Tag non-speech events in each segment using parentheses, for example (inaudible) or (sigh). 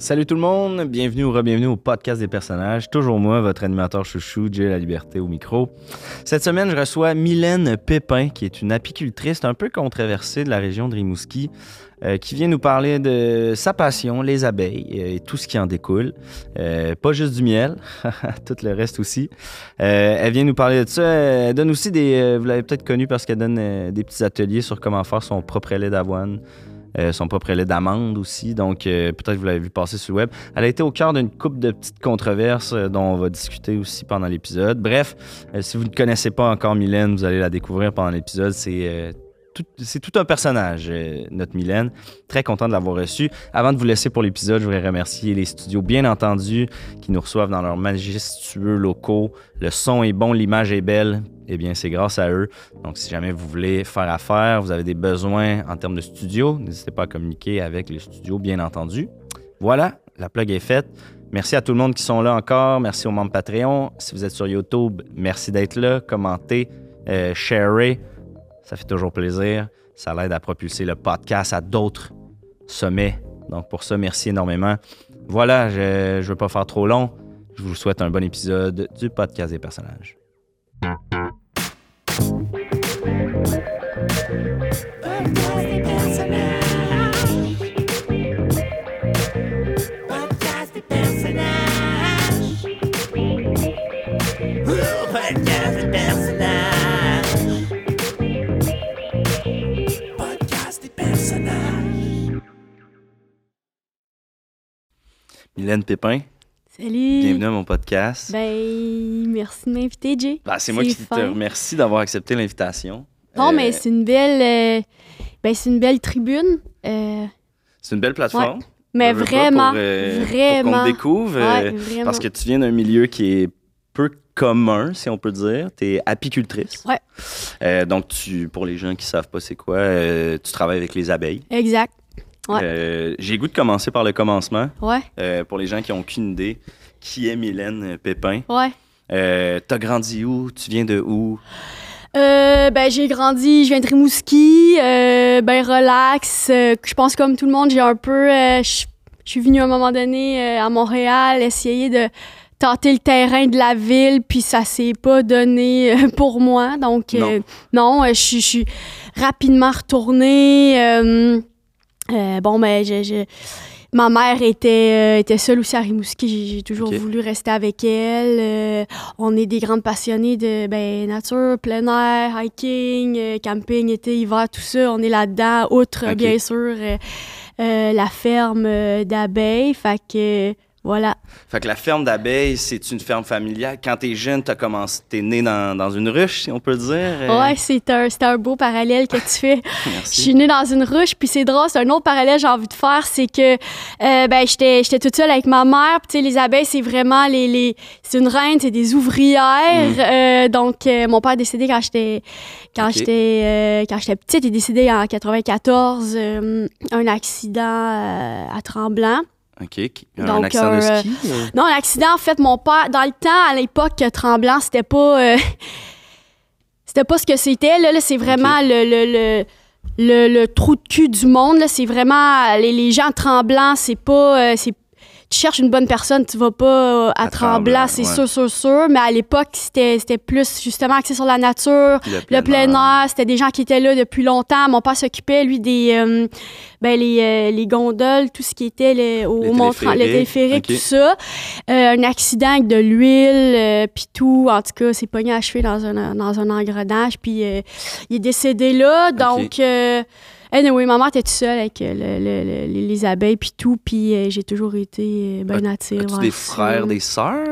Salut tout le monde, bienvenue ou re-bienvenue au podcast des personnages. Toujours moi, votre animateur chouchou, Jay La Liberté au micro. Cette semaine, je reçois Mylène Pépin, qui est une apicultrice un peu controversée de la région de Rimouski, euh, qui vient nous parler de sa passion, les abeilles euh, et tout ce qui en découle. Euh, pas juste du miel, (laughs) tout le reste aussi. Elle vient nous parler de ça. Elle donne aussi des. vous l'avez peut-être connu parce qu'elle donne des petits ateliers sur comment faire son propre lait d'avoine. Euh, son propre lait d'amande aussi, donc euh, peut-être que vous l'avez vu passer sur le web. Elle a été au cœur d'une couple de petites controverses euh, dont on va discuter aussi pendant l'épisode. Bref, euh, si vous ne connaissez pas encore Mylène, vous allez la découvrir pendant l'épisode. C'est tout, un personnage, notre Mylène. Très content de l'avoir reçu. Avant de vous laisser pour l'épisode, je voudrais remercier les studios, bien entendu, qui nous reçoivent dans leurs majestueux locaux. Le son est bon, l'image est belle. Eh bien, c'est grâce à eux. Donc, si jamais vous voulez faire affaire, vous avez des besoins en termes de studio, n'hésitez pas à communiquer avec les studios, bien entendu. Voilà, la plug est faite. Merci à tout le monde qui sont là encore. Merci aux membres Patreon. Si vous êtes sur YouTube, merci d'être là. Commentez, euh, sharez. Ça fait toujours plaisir. Ça l'aide à propulser le podcast à d'autres sommets. Donc, pour ça, merci énormément. Voilà, je ne veux pas faire trop long. Je vous souhaite un bon épisode du podcast des personnages. Pépin, Salut! bienvenue à mon podcast. Ben, merci de m'inviter, Jay. Ben, c'est moi qui te remercie d'avoir accepté l'invitation. Non, Euh, mais c'est une belle... euh, ben, c'est une belle tribune. euh, c'est une belle plateforme. mais pas vraiment, pour, euh, Pour vraiment. qu'on découvre. Ouais, vraiment. parce que tu viens d'un milieu qui est peu commun, si on peut dire. Tu es apicultrice. Ouais. Euh, donc, tu, pour les gens qui savent pas c'est quoi, euh, tu travailles avec les abeilles. Exact. Ouais. Euh, J'ai goût de commencer par le commencement. Ouais, Euh, pour les gens qui n'ont aucune idée, qui est Mylène Pépin? ouais. Euh, T'as grandi où? Tu viens de où? Euh, ben, j'ai grandi, je viens de Rimouski, euh, ben, relax. euh, je pense comme tout le monde, j'ai un peu... euh, je suis venue à un moment donné euh, à Montréal essayer de tenter le terrain de la ville, puis ça s'est pas donné euh, (laughs) pour moi. Donc, euh, non, euh, je suis rapidement retournée. Euh, bon, ben, je... je- Ma mère était, euh, était seule aussi à Rimouski. J'ai- toujours voulu rester avec elle. Euh, on est des grandes passionnées de ben, nature, plein air, hiking, camping, été, hiver, tout ça. On est là-dedans, outre, bien sûr, la ferme d'abeilles. Fait que, voilà. Fait que la ferme d'abeilles, c'est une ferme familiale. Quand t'es jeune, t'as commencé, t'es né dans, dans une ruche, si on peut dire. Euh, Ouais, c'est un, c'est un beau parallèle que tu fais. (laughs) Je Merci. suis née dans une ruche, puis c'est drôle, c'est un autre parallèle que j'ai envie de faire, c'est que euh, ben j'étais j'étais toute seule avec ma mère, puis tu sais les abeilles c'est vraiment les, les c'est une reine, c'est des ouvrières. Euh, donc euh, mon père est décédé quand j'étais quand j'étais quand j'étais petite, il est décédé en 94 euh, un accident à Tremblant. OK. Un Donc, accident de euh, ski? euh? Non, l'accident, en fait, mon père, dans le temps, à l'époque, Tremblant, c'était pas. euh, (laughs) c'était pas ce que c'était. Là, là c'est vraiment le, le, le, le, le trou de cul du monde. C'est vraiment. Les, les gens tremblants, c'est pas. euh, c'est tu cherches une bonne personne, tu vas pas euh, à, À Tremblant, c'est ouais. sûr, sûr, sûr. Mais à l'époque, c'était c'était plus justement axé sur la nature, le plein air. C'était des gens qui étaient là depuis longtemps. Mon père s'occupait, lui, des euh, ben, les, euh, les gondoles, tout ce qui était le- au Les mont téléphériques, les téléphériques, ok. tout ça. Euh, un accident avec de l'huile, euh, puis tout. En tout cas, c'est pogné à cheveux dans un, dans un engrenage, puis euh, il est décédé là. Donc, euh, anyway, ma mère était toute seule avec euh, le- le- le- les, les abeilles, puis tout, puis euh, j'ai toujours été euh, bien attirée. As-tu des ça. frères, des sœurs?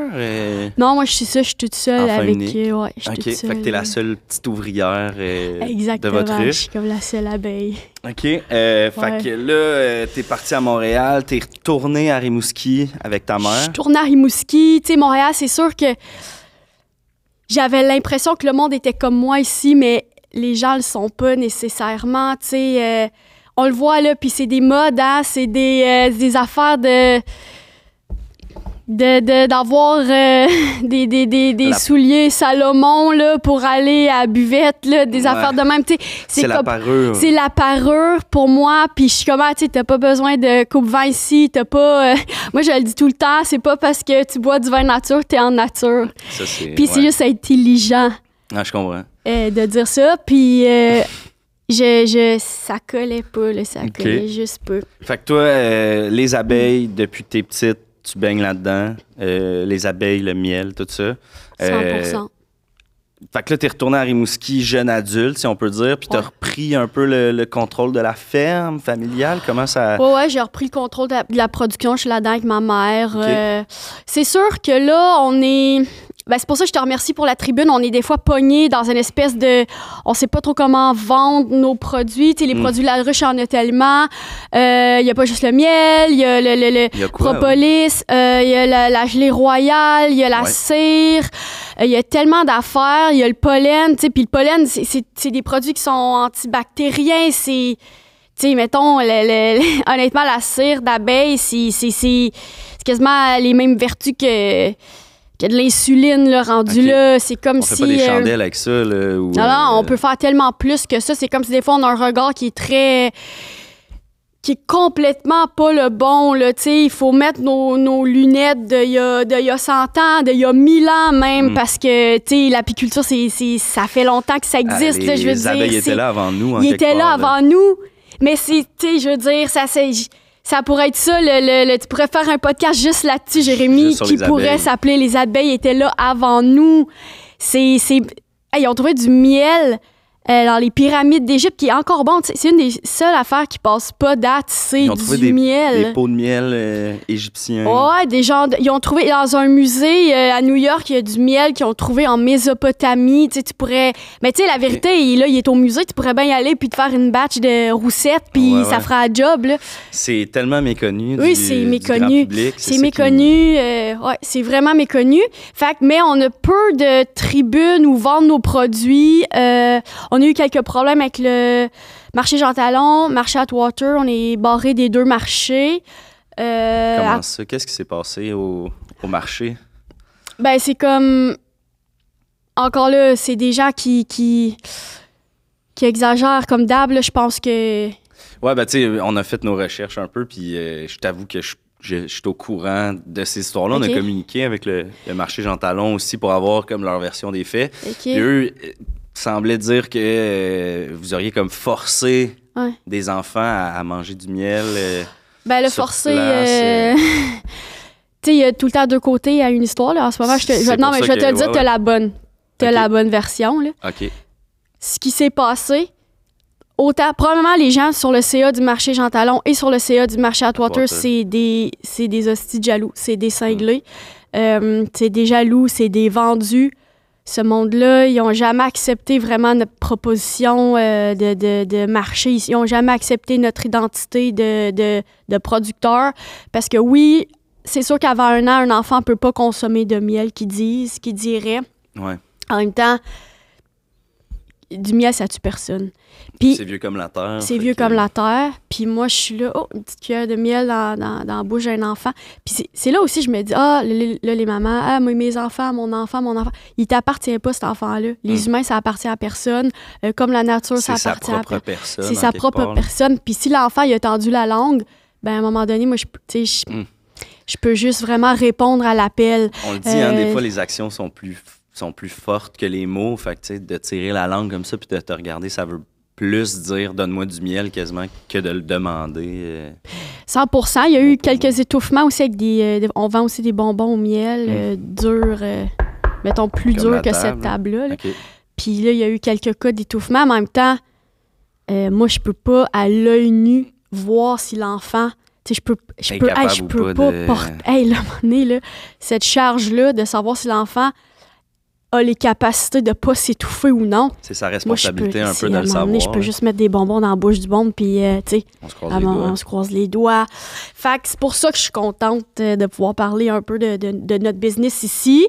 Non, moi, je suis ça, je suis toute seule avec. unique. ouais, je suis OK. toute Fait que t'es la seule petite ouvrière Exactement, de votre je ruche. suis comme la seule abeille. OK. Euh, Fait que là, t'es parti à Montréal, t'es retourné à Rimouski avec ta Je mère. tournais à Rimouski. Tu sais, Montréal, c'est sûr que j'avais l'impression que le monde était comme moi ici, mais les gens le sont pas nécessairement. Tu sais, euh, on le voit là, puis c'est des modes, hein, c'est des, euh, des affaires de de- de- d'avoir euh, (laughs) des, des, des, des La- souliers Salomon là, pour aller à buvette, là, des Ouais. affaires de même. C'est la parure. C'est la parure pour moi, puis je suis comme, ah, tu t'as pas besoin de coupe-vin ici, t'as pas... euh, (laughs) Moi, je le dis tout le temps, c'est pas parce que tu bois du vin nature, t'es en nature. Puis c'est ouais. juste intelligent Ah, je comprends. euh, de dire ça, puis euh, je, je, ça collait pas, là, ça collait juste pas. Fait que toi, euh, les abeilles, depuis que t'es petite, tu baignes là-dedans. Euh, les abeilles, le miel, tout ça. 100%. Euh, Fait que là, t'es retourné à Rimouski jeune adulte, si on peut dire, puis t'as Ouais. repris un peu le, le contrôle de la ferme familiale. Comment ça. Ouais, ouais, j'ai repris le contrôle de la, de la production. Je suis là-dedans avec ma mère. Euh, c'est sûr que là, on est. Ben, c'est pour ça que je te remercie pour la tribune. On est des fois pognés dans une espèce de. On sait pas trop comment vendre nos produits. Tu sais, les Mm. produits de la ruche en a tellement. Il y a pas juste le miel, il y a le, le- le Il y a quoi? propolis, il y a la, la gelée royale, il y a la Ouais. cire. Il y a tellement d'affaires. Il y a le pollen. Puis le pollen, c'est- des produits qui sont antibactériens. C'est tu sais, mettons, le- le- le- (laughs) honnêtement, la cire d'abeille, c'est c'est- c'est- c'est quasiment les mêmes vertus que, que de l'insuline, là, rendu là. C'est comme On si... fait pas des euh, chandelles avec ça, là? Non, non, on euh, peut faire tellement plus que ça. C'est comme si des fois, on a un regard qui est très... qui est complètement pas le bon, là, tu sais. Il faut mettre nos, nos lunettes d'il y, a, de y a 100 ans, d'il y a 1000 ans même, Mm. parce que, tu sais, l'apiculture, c'est, c'est- ça fait longtemps que ça ah, existe, les, là, je veux les dire. abeilles étaient là avant nous. en il quelque était là avant nous. Mais c'est, tu sais, je veux dire, ça, c'est, ça pourrait être ça. Le, le- le- tu pourrais faire un podcast juste là-dessus, Jérémy, Juste qui pourrait s'appeler Les abeilles étaient là avant nous. C'est, c'est, Hey, ils ont trouvé du miel. Euh, dans les pyramides d'Égypte, qui est encore bon. C'est une des seules affaires qui passe pas date, c'est du des- miel. Des pots de miel euh, égyptiens. Ouais, des gens, de- ils ont trouvé dans un musée euh, à New York, il y a du miel qu'ils ont trouvé en Mésopotamie. Tu sais, tu pourrais. Mais tu sais, la vérité, il, là, il est au musée, tu pourrais bien y aller puis te faire une batch de roussettes, puis Ouais, ça fera un job. C'est tellement méconnu. Oui, c'est méconnu. C'est qui- méconnu. euh, ouais, c'est vraiment méconnu. Fait mais on a peu de tribunes où vendre nos produits. On a eu quelques problèmes avec le marché Jean Talon, marché Atwater. On est barré des deux marchés. Euh, Comment ça? Qu'est-ce qui s'est passé au, au marché? Ben, c'est comme. Encore là, c'est des gens qui, qui, qui exagèrent comme d'hab. Je pense que. Ouais, ben, tu sais, on a fait nos recherches un peu, puis euh, je t'avoue que je, je- je suis au courant de ces histoires-là. On a communiqué avec le, le marché Jean Talon aussi pour avoir comme leur version des faits. Eux semblaient dire que euh, vous auriez comme forcé Ouais. des enfants à, à manger du miel. euh, Ben, le forcer. euh, (laughs) tu sais, il y a tout le temps deux côtés à une histoire. Là. En ce moment, je te, je- non, mais je vais te que- le dire, ouais, t'as ouais. la bonne. T'as la bonne version. Là. OK. Ce qui s'est passé, autant, probablement les gens sur le CA du marché Jean Talon et sur le CA du marché Atwater, c'est des, c'est des hosties de jaloux. C'est des cinglés. Mm. Euh, c'est des jaloux, c'est des vendus. Ce monde-là, ils n'ont jamais accepté vraiment notre proposition euh, de, de, de marché. Ils n'ont jamais accepté notre identité de, de, de producteur. Parce que oui, c'est sûr qu'avant un an, un enfant ne peut pas consommer de miel qu'ils disent, qu'ils diraient. Ouais. En même temps, du miel, ça tue personne. Puis C'est vieux comme la terre. c'est vieux que- comme la terre. Puis moi, je suis là, oh, une petite cuillère de miel dans, dans, dans la bouche d'un enfant. Puis c'est- là aussi, je me dis, ah, là, là, les mamans, ah, mes enfants, mon enfant, mon enfant, il t'appartient pas, cet enfant-là. Les Mm. humains, ça appartient à personne. Euh, comme la nature, ça appartient à personne. C'est sa propre part, personne. Puis si l'enfant, il a tendu la langue, ben à un moment donné, moi, je, sais, je, Mm. je peux juste vraiment répondre à l'appel. On le dit, hein, des Euh, fois, les actions sont plus, sont plus fortes que les mots. Fait que, de tirer la langue comme ça puis de te regarder, ça veut plus dire donne-moi du miel quasiment que de le demander. euh. 100% Il y a eu quelques étouffements aussi avec des. euh, des- on vend aussi des bonbons au miel Mm. euh, durs, euh, mettons plus durs que table. cette table-là. là. OK. Puis là, il y a eu quelques cas d'étouffement. Mais en même temps, euh, moi, je peux pas, à l'œil nu, voir si l'enfant. Tu sais, je peux, je peux, hey, je peux pas pas, de- porter. Hey, là, là, cette charge-là de savoir si l'enfant a les capacités de pas s'étouffer ou non. C'est sa Moi, je peux. responsabilité un peu de à le un moment donné, savoir. Je peux là. juste mettre des bonbons dans la bouche du monde, puis, euh, tu sais, On se croise les on, se croise les doigts. Fait que c'est pour ça que je suis contente euh, de pouvoir parler un peu de, de- de notre business ici.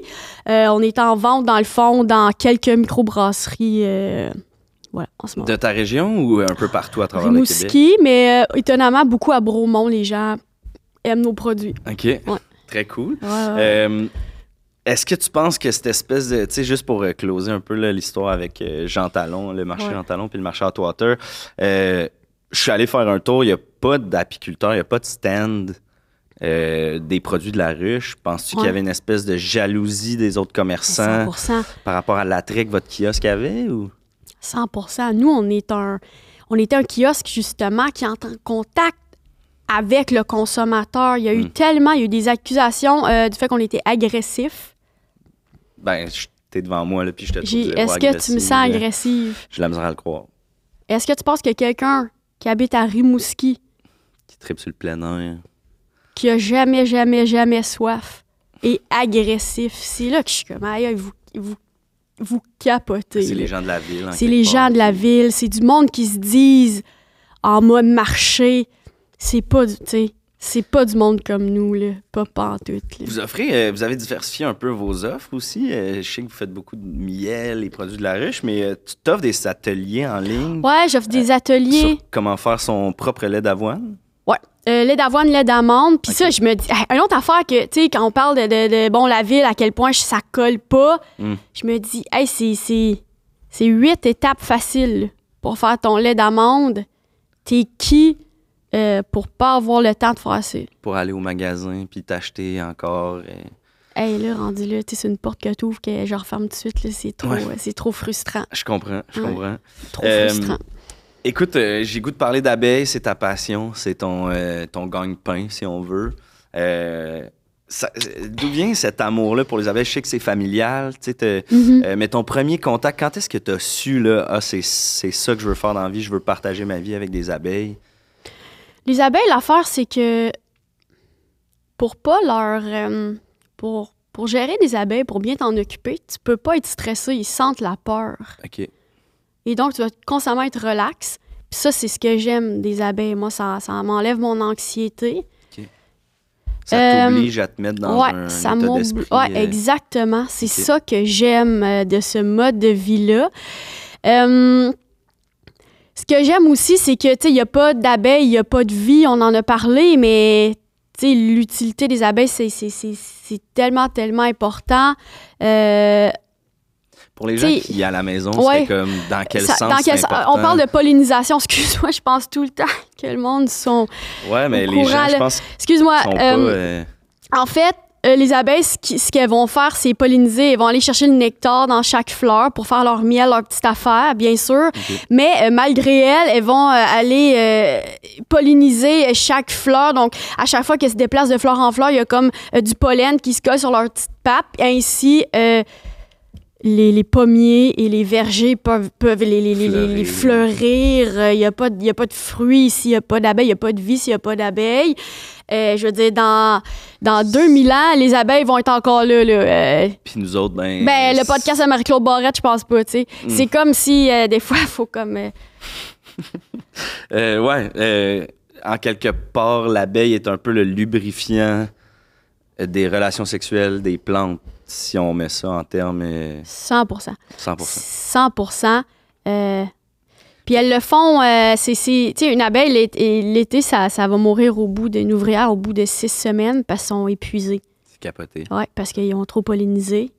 Euh, on est en vente, dans le fond, dans quelques microbrasseries. euh, voilà, en ce moment. De ta région ou un peu partout à travers le Québec? Rimouski, mais étonnamment, beaucoup à Bromont, les gens aiment nos produits. OK. Très cool. Ouais, ouais. Euh, Est-ce que tu penses que cette espèce de. Tu sais, juste pour euh, closer un peu l'histoire avec euh, Jean Talon, le marché Ouais. Jean Talon puis le marché Hotwater, euh, je suis allé faire un tour, il n'y a pas d'apiculteur, il n'y a pas de stand euh, des produits de la ruche. Penses-tu qu'il y avait une espèce de jalousie des autres commerçants 100%. par rapport à l'attrait que votre kiosque avait ou? 100% Nous, on est un, on était un kiosque, justement, qui entre en contact avec le consommateur. Il y a eu Mm. tellement, il y a eu des accusations euh, du fait qu'on était agressif. Ben, t'es devant moi, là, puis je te trouve Est-ce que tu me sens agressive? J'ai la misère à le croire. Est-ce que tu penses que quelqu'un qui habite à Rimouski, Qui tripe sur le plein air. qui a jamais, jamais, jamais soif, est agressif? C'est là que je suis comme, aïe, vous, vous, vous capotez. C'est les gens de la ville. C'est les part, gens de la ville, c'est du monde qui se disent en mode marché. C'est pas du, c'est pas du monde comme nous là, pas pantoute. Là. Vous offrez, euh, vous avez diversifié un peu vos offres aussi. Euh, je sais que vous faites beaucoup de miel et produits de la ruche, mais euh, tu t'offres des ateliers en ligne Ouais, j'offre des ateliers, sur comment faire son propre lait d'avoine. euh, lait d'avoine, lait d'amande. Puis ça, je me dis, une autre affaire que, tu sais, quand on parle de, de- de, bon, la ville, à quel point ça colle pas, Mm. je me dis, hey, c'est, huit étapes faciles pour faire ton lait d'amande. T'es qui? Euh, pour pas avoir le temps de faire ça? pour aller au magasin puis t'acheter encore. euh, Hey, là, rendu là, tu c'est une porte que t'ouvres que je referme tout de suite, là, c'est trop, Ouais. euh, c'est trop frustrant. Je comprends, je Ouais. comprends. Trop Euh, frustrant. Écoute, euh, j'ai goût de parler d'abeilles, c'est ta passion, c'est ton, ton gagne-pain, si on veut. Ça- D'où vient cet amour-là pour les abeilles? Je sais que c'est familial, tu sais, Mhm. Euh, mais ton premier contact, quand est-ce que tu as su, là, ah, c'est c'est ça que je veux faire dans la vie, je veux partager ma vie avec des abeilles? Les abeilles, l'affaire, c'est que pour pas leur. euh, pour, pour gérer des abeilles, pour bien t'en occuper, tu peux pas être stressé, ils sentent la peur. OK. Et donc, tu vas constamment être relax. Puis ça, c'est ce que j'aime des abeilles. Moi, ça, ça m'enlève mon anxiété. Ça Euh, t'oblige à te mettre dans ouais, un ça état d'esprit. Ouais, euh, exactement. C'est ça que j'aime de ce mode de vie-là. Euh, ce que j'aime aussi, c'est que, tu sais, il n'y a pas d'abeilles, il n'y a pas de vie, on en a parlé, mais, tu sais, l'utilité des abeilles, c'est- c'est c'est- c'est tellement, tellement important. Euh, Pour les gens qui, à la maison, ouais. c'est comme dans quel ça- sens dans quel important? on parle de pollinisation, (laughs) excuse-moi, je pense tout le temps que le monde sont... Ouais, mais les gens, je pense, Excuse-moi. euh, euh, En fait, euh, les abeilles, ce qui- ce qu'elles vont faire, c'est polliniser. Elles vont aller chercher le nectar dans chaque fleur pour faire leur miel, leur petite affaire, bien sûr. Mais euh, malgré elles, elles vont euh, aller euh, polliniser chaque fleur. Donc, à chaque fois qu'elles se déplacent de fleur en fleur, il y a comme du pollen qui se colle sur leur petite pape. Ainsi, les, les pommiers et les vergers peuvent, peuvent les, les, les- fleurir. Euh, Il n'y a, pas y a pas de fruits s'il n'y a pas d'abeilles. Il n'y a pas de vie s'il n'y a pas d'abeilles. Euh, je veux dire, dans, dans 2000 ans, les abeilles vont être encore là. là. Euh, Puis nous autres, ben... ben, le podcast de Marie-Claude Barrette, je pense pas, tu sais. Mm. C'est comme si, euh, des fois, il faut comme... euh, (laughs) Euh, ouais, euh, en quelque part, l'abeille est un peu le lubrifiant euh, des relations sexuelles des plantes, si on met ça en termes euh, 100 100%. 100 euh, Puis elles le font, euh, c'est, c'est- tu sais, une abeille, l'été, ça, ça va mourir au bout d'une ouvrière au bout de six semaines parce qu'ils sont épuisés. C'est capoté. Ouais, parce qu'ils ont trop pollinisé.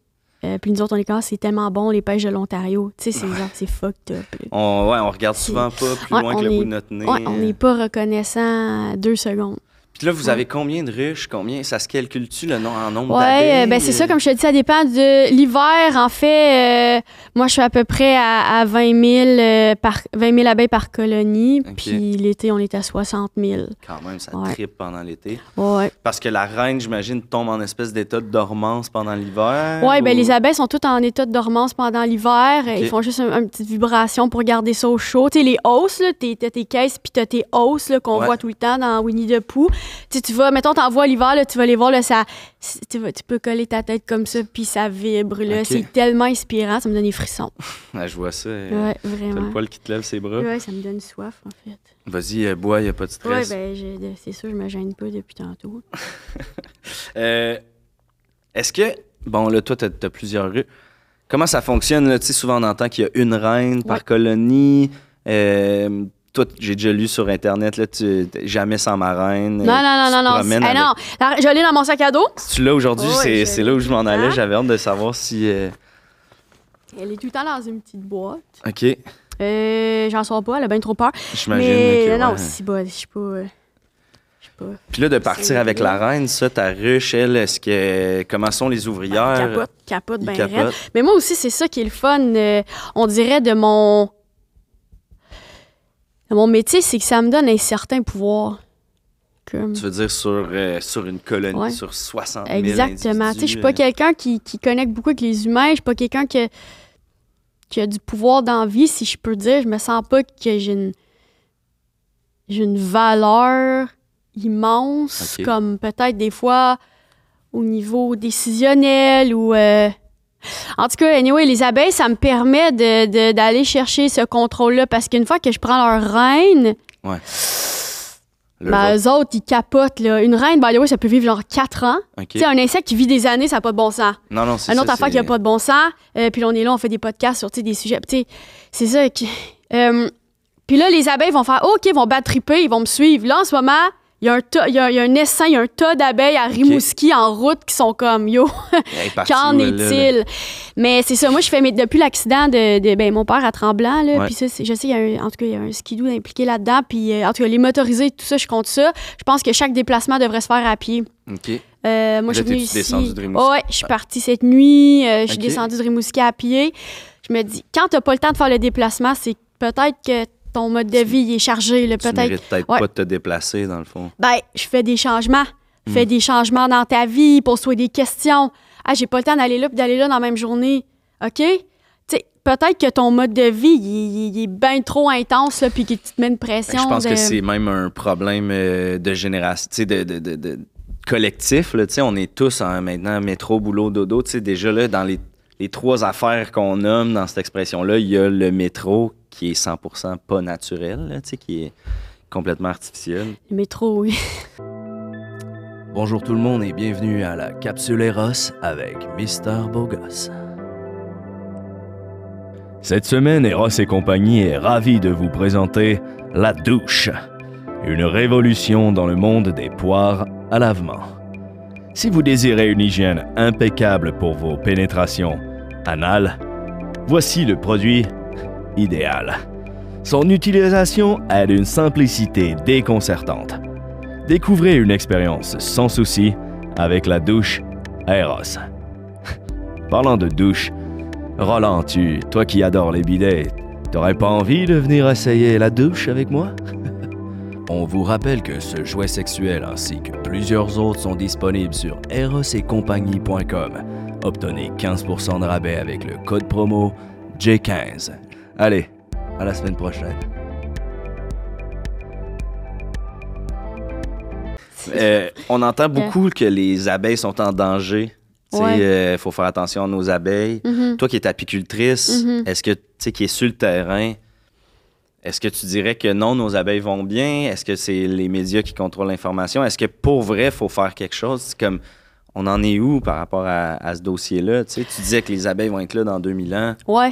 Euh, puis nous autres, on est comme, Ah, c'est tellement bon, les pêches de l'Ontario. Tu sais, c'est genre, c'est fucked up. On, ouais, on regarde souvent pas plus Ouais, loin que le est- bout de notre nez. Ouais, on n'est pas reconnaissant deux secondes. Puis là, vous avez combien de ruches? Combien? Ça se calcule-tu le nom en nombre d'abeilles? euh, ben c'est ça, comme je te dis, ça dépend de l'hiver. En fait, euh, moi, je suis à peu près à, à 20, 000, euh, par, 20 000 abeilles par colonie. Puis l'été, on est à 60 000. Quand même, ça Ouais. tripe pendant l'été. Ouais. Parce que la reine, j'imagine, tombe en espèce d'état de dormance pendant l'hiver. Ouais, ben les abeilles sont toutes en état de dormance pendant l'hiver. Ils font juste un- une petite vibration pour garder ça au chaud. Tu sais, les hausses, t'as tes caisses, puis t'as tes hausses qu'on Ouais. voit tout le temps dans Winnie the Pooh. Tu tu vas, mettons, t'en vois l'hiver, là, tu vas les voir, là, ça, tu, vas- tu peux coller ta tête comme ça, puis ça vibre. Là. C'est tellement inspirant, ça me donne des frissons. (laughs) Ah, je vois ça. euh, Ouais, T'as vraiment. le poil qui te lève ses bras. Ouais, ça me donne soif, en fait. Vas-y, euh, bois, y a pas de Ouais, stress. ben, j'ai- de- c'est sûr, je me gêne pas depuis tantôt. (laughs) Euh, Est-ce que, bon, là, toi, t'as as plusieurs rues. Comment ça fonctionne? Là? Tu sais, souvent, on entend qu'il y a une reine par Ouais. colonie. Euh, toi, j'ai déjà lu sur Internet, là, tu, jamais sans ma reine. Non, non, non, non, non. Non, je l'ai dans mon sac à dos. Si tu l'as aujourd'hui, c'est, je là où je m'en allais. Hein? J'avais hâte de savoir si. euh, Elle est tout le temps dans une petite boîte. Ok, Euh, j'en sors pas, elle a bien trop peur. j'imagine. Mais que, non, ouais. si bas, je suis pas. euh, Je sais pas. Puis là, de partir avec la reine, ça, ta ruche, elle, est-ce que. Comment sont les ouvrières? Capote, capote, ben raide. Mais moi aussi, c'est ça qui est le fun, euh, on dirait, de mon. Mon métier, c'est que ça me donne un certain pouvoir. Comme... Tu veux dire sur, euh, sur une colonie, Ouais. sur 60 000 Exactement. Je suis pas quelqu'un qui, qui connecte beaucoup avec les humains. Je suis pas quelqu'un qui, a- qui a du pouvoir dans la vie, si je peux dire. Je me sens pas que j'ai une, j'ai une valeur immense, comme peut-être des fois au niveau décisionnel ou. euh, En tout cas, anyway, les abeilles, ça me permet de- d'aller chercher ce contrôle-là parce qu'une fois que je prends leur reine, le ben, eux autres, ils capotent. Là. Une reine, by the way, ça peut vivre genre 4 ans. Ok. Tu sais, un insecte qui vit des années, ça n'a pas de bon sens. Non, non, c'est Une ça, autre affaire qui n'a pas de bon sens. euh, puis là, on est là, on fait des podcasts sur des sujets. C'est ça. qui- euh, puis là, les abeilles vont faire OK, ils vont battre triper, ils vont me suivre. Là, en ce moment, il y a un tas, il y a, il y a un essaim, il y a un tas d'abeilles à Rimouski en route qui sont comme Yo, (laughs) qu'en est-il? Mais c'est ça, moi, je fais mes- depuis l'accident de, de- ben, mon père à Tremblant, là, puis ça, je sais, il y a un, en tout cas, il y a un skidoo impliqué là-dedans, puis euh, en tout cas, les motorisés, tout ça, je compte ça. Je pense que chaque déplacement devrait se faire à pied. Ok. Euh, moi, je suis venue ici. Rimouski? ouais, je suis partie cette nuit. euh, je suis descendue de Rimouski à pied. Je me dis, quand t'as pas le temps de faire le déplacement, c'est peut-être que ton mode de vie il est chargé. là, Tu Peut-être. mérites peut-être Ouais. pas de te déplacer, dans le fond. Ben, je fais des changements. Hmm. Fais des changements dans ta vie, pose-toi des questions. Ah, j'ai pas le temps d'aller là puis d'aller là dans la même journée. OK? Tu sais, peut-être que ton mode de vie, il, il- il est bien trop intense, là, puis que tu te mets une Ben, pression. je pense de- que c'est même un problème euh, de génération, de, de, de- collectif. Là, tu sais, on est tous en, maintenant métro, boulot, dodo. Tu sais, déjà, là, dans les, les trois affaires qu'on nomme dans cette expression-là, il y a le métro qui est 100% pas naturel, là, tu sais, qui est complètement artificiel. Le métro, oui. Bonjour tout le monde et bienvenue à la capsule Eros avec Mister Bogos. Cette semaine, Eros et compagnie est ravi de vous présenter La Douche, une révolution dans le monde des poires à lavement. Si vous désirez une hygiène impeccable pour vos pénétrations anales, voici le produit idéal. Son utilisation a d'une simplicité déconcertante. Découvrez une expérience sans souci avec la douche Aeros. (laughs) Parlant de douche, Roland, tu, toi qui adores les bidets, t'aurais pas envie de venir essayer la douche avec moi? (laughs) On vous rappelle que ce jouet sexuel ainsi que plusieurs autres sont disponibles sur erosetcompagnie.com. Obtenez 15% de rabais avec le code promo J15. Allez, à la semaine prochaine. (laughs) Euh, on entend beaucoup que les abeilles sont en danger. Il Ouais. faut faire attention à nos abeilles. Mhm. Toi qui es apicultrice, Mhm. est-ce que tu sais qui est sur le terrain, est-ce que tu dirais que non, nos abeilles vont bien? Est-ce que c'est les médias qui contrôlent l'information? Est-ce que pour vrai, il faut faire quelque chose? C'est comme on en est où par rapport à, à ce dossier-là? Tu disais que les abeilles vont être là dans 2000 ans. Ouais.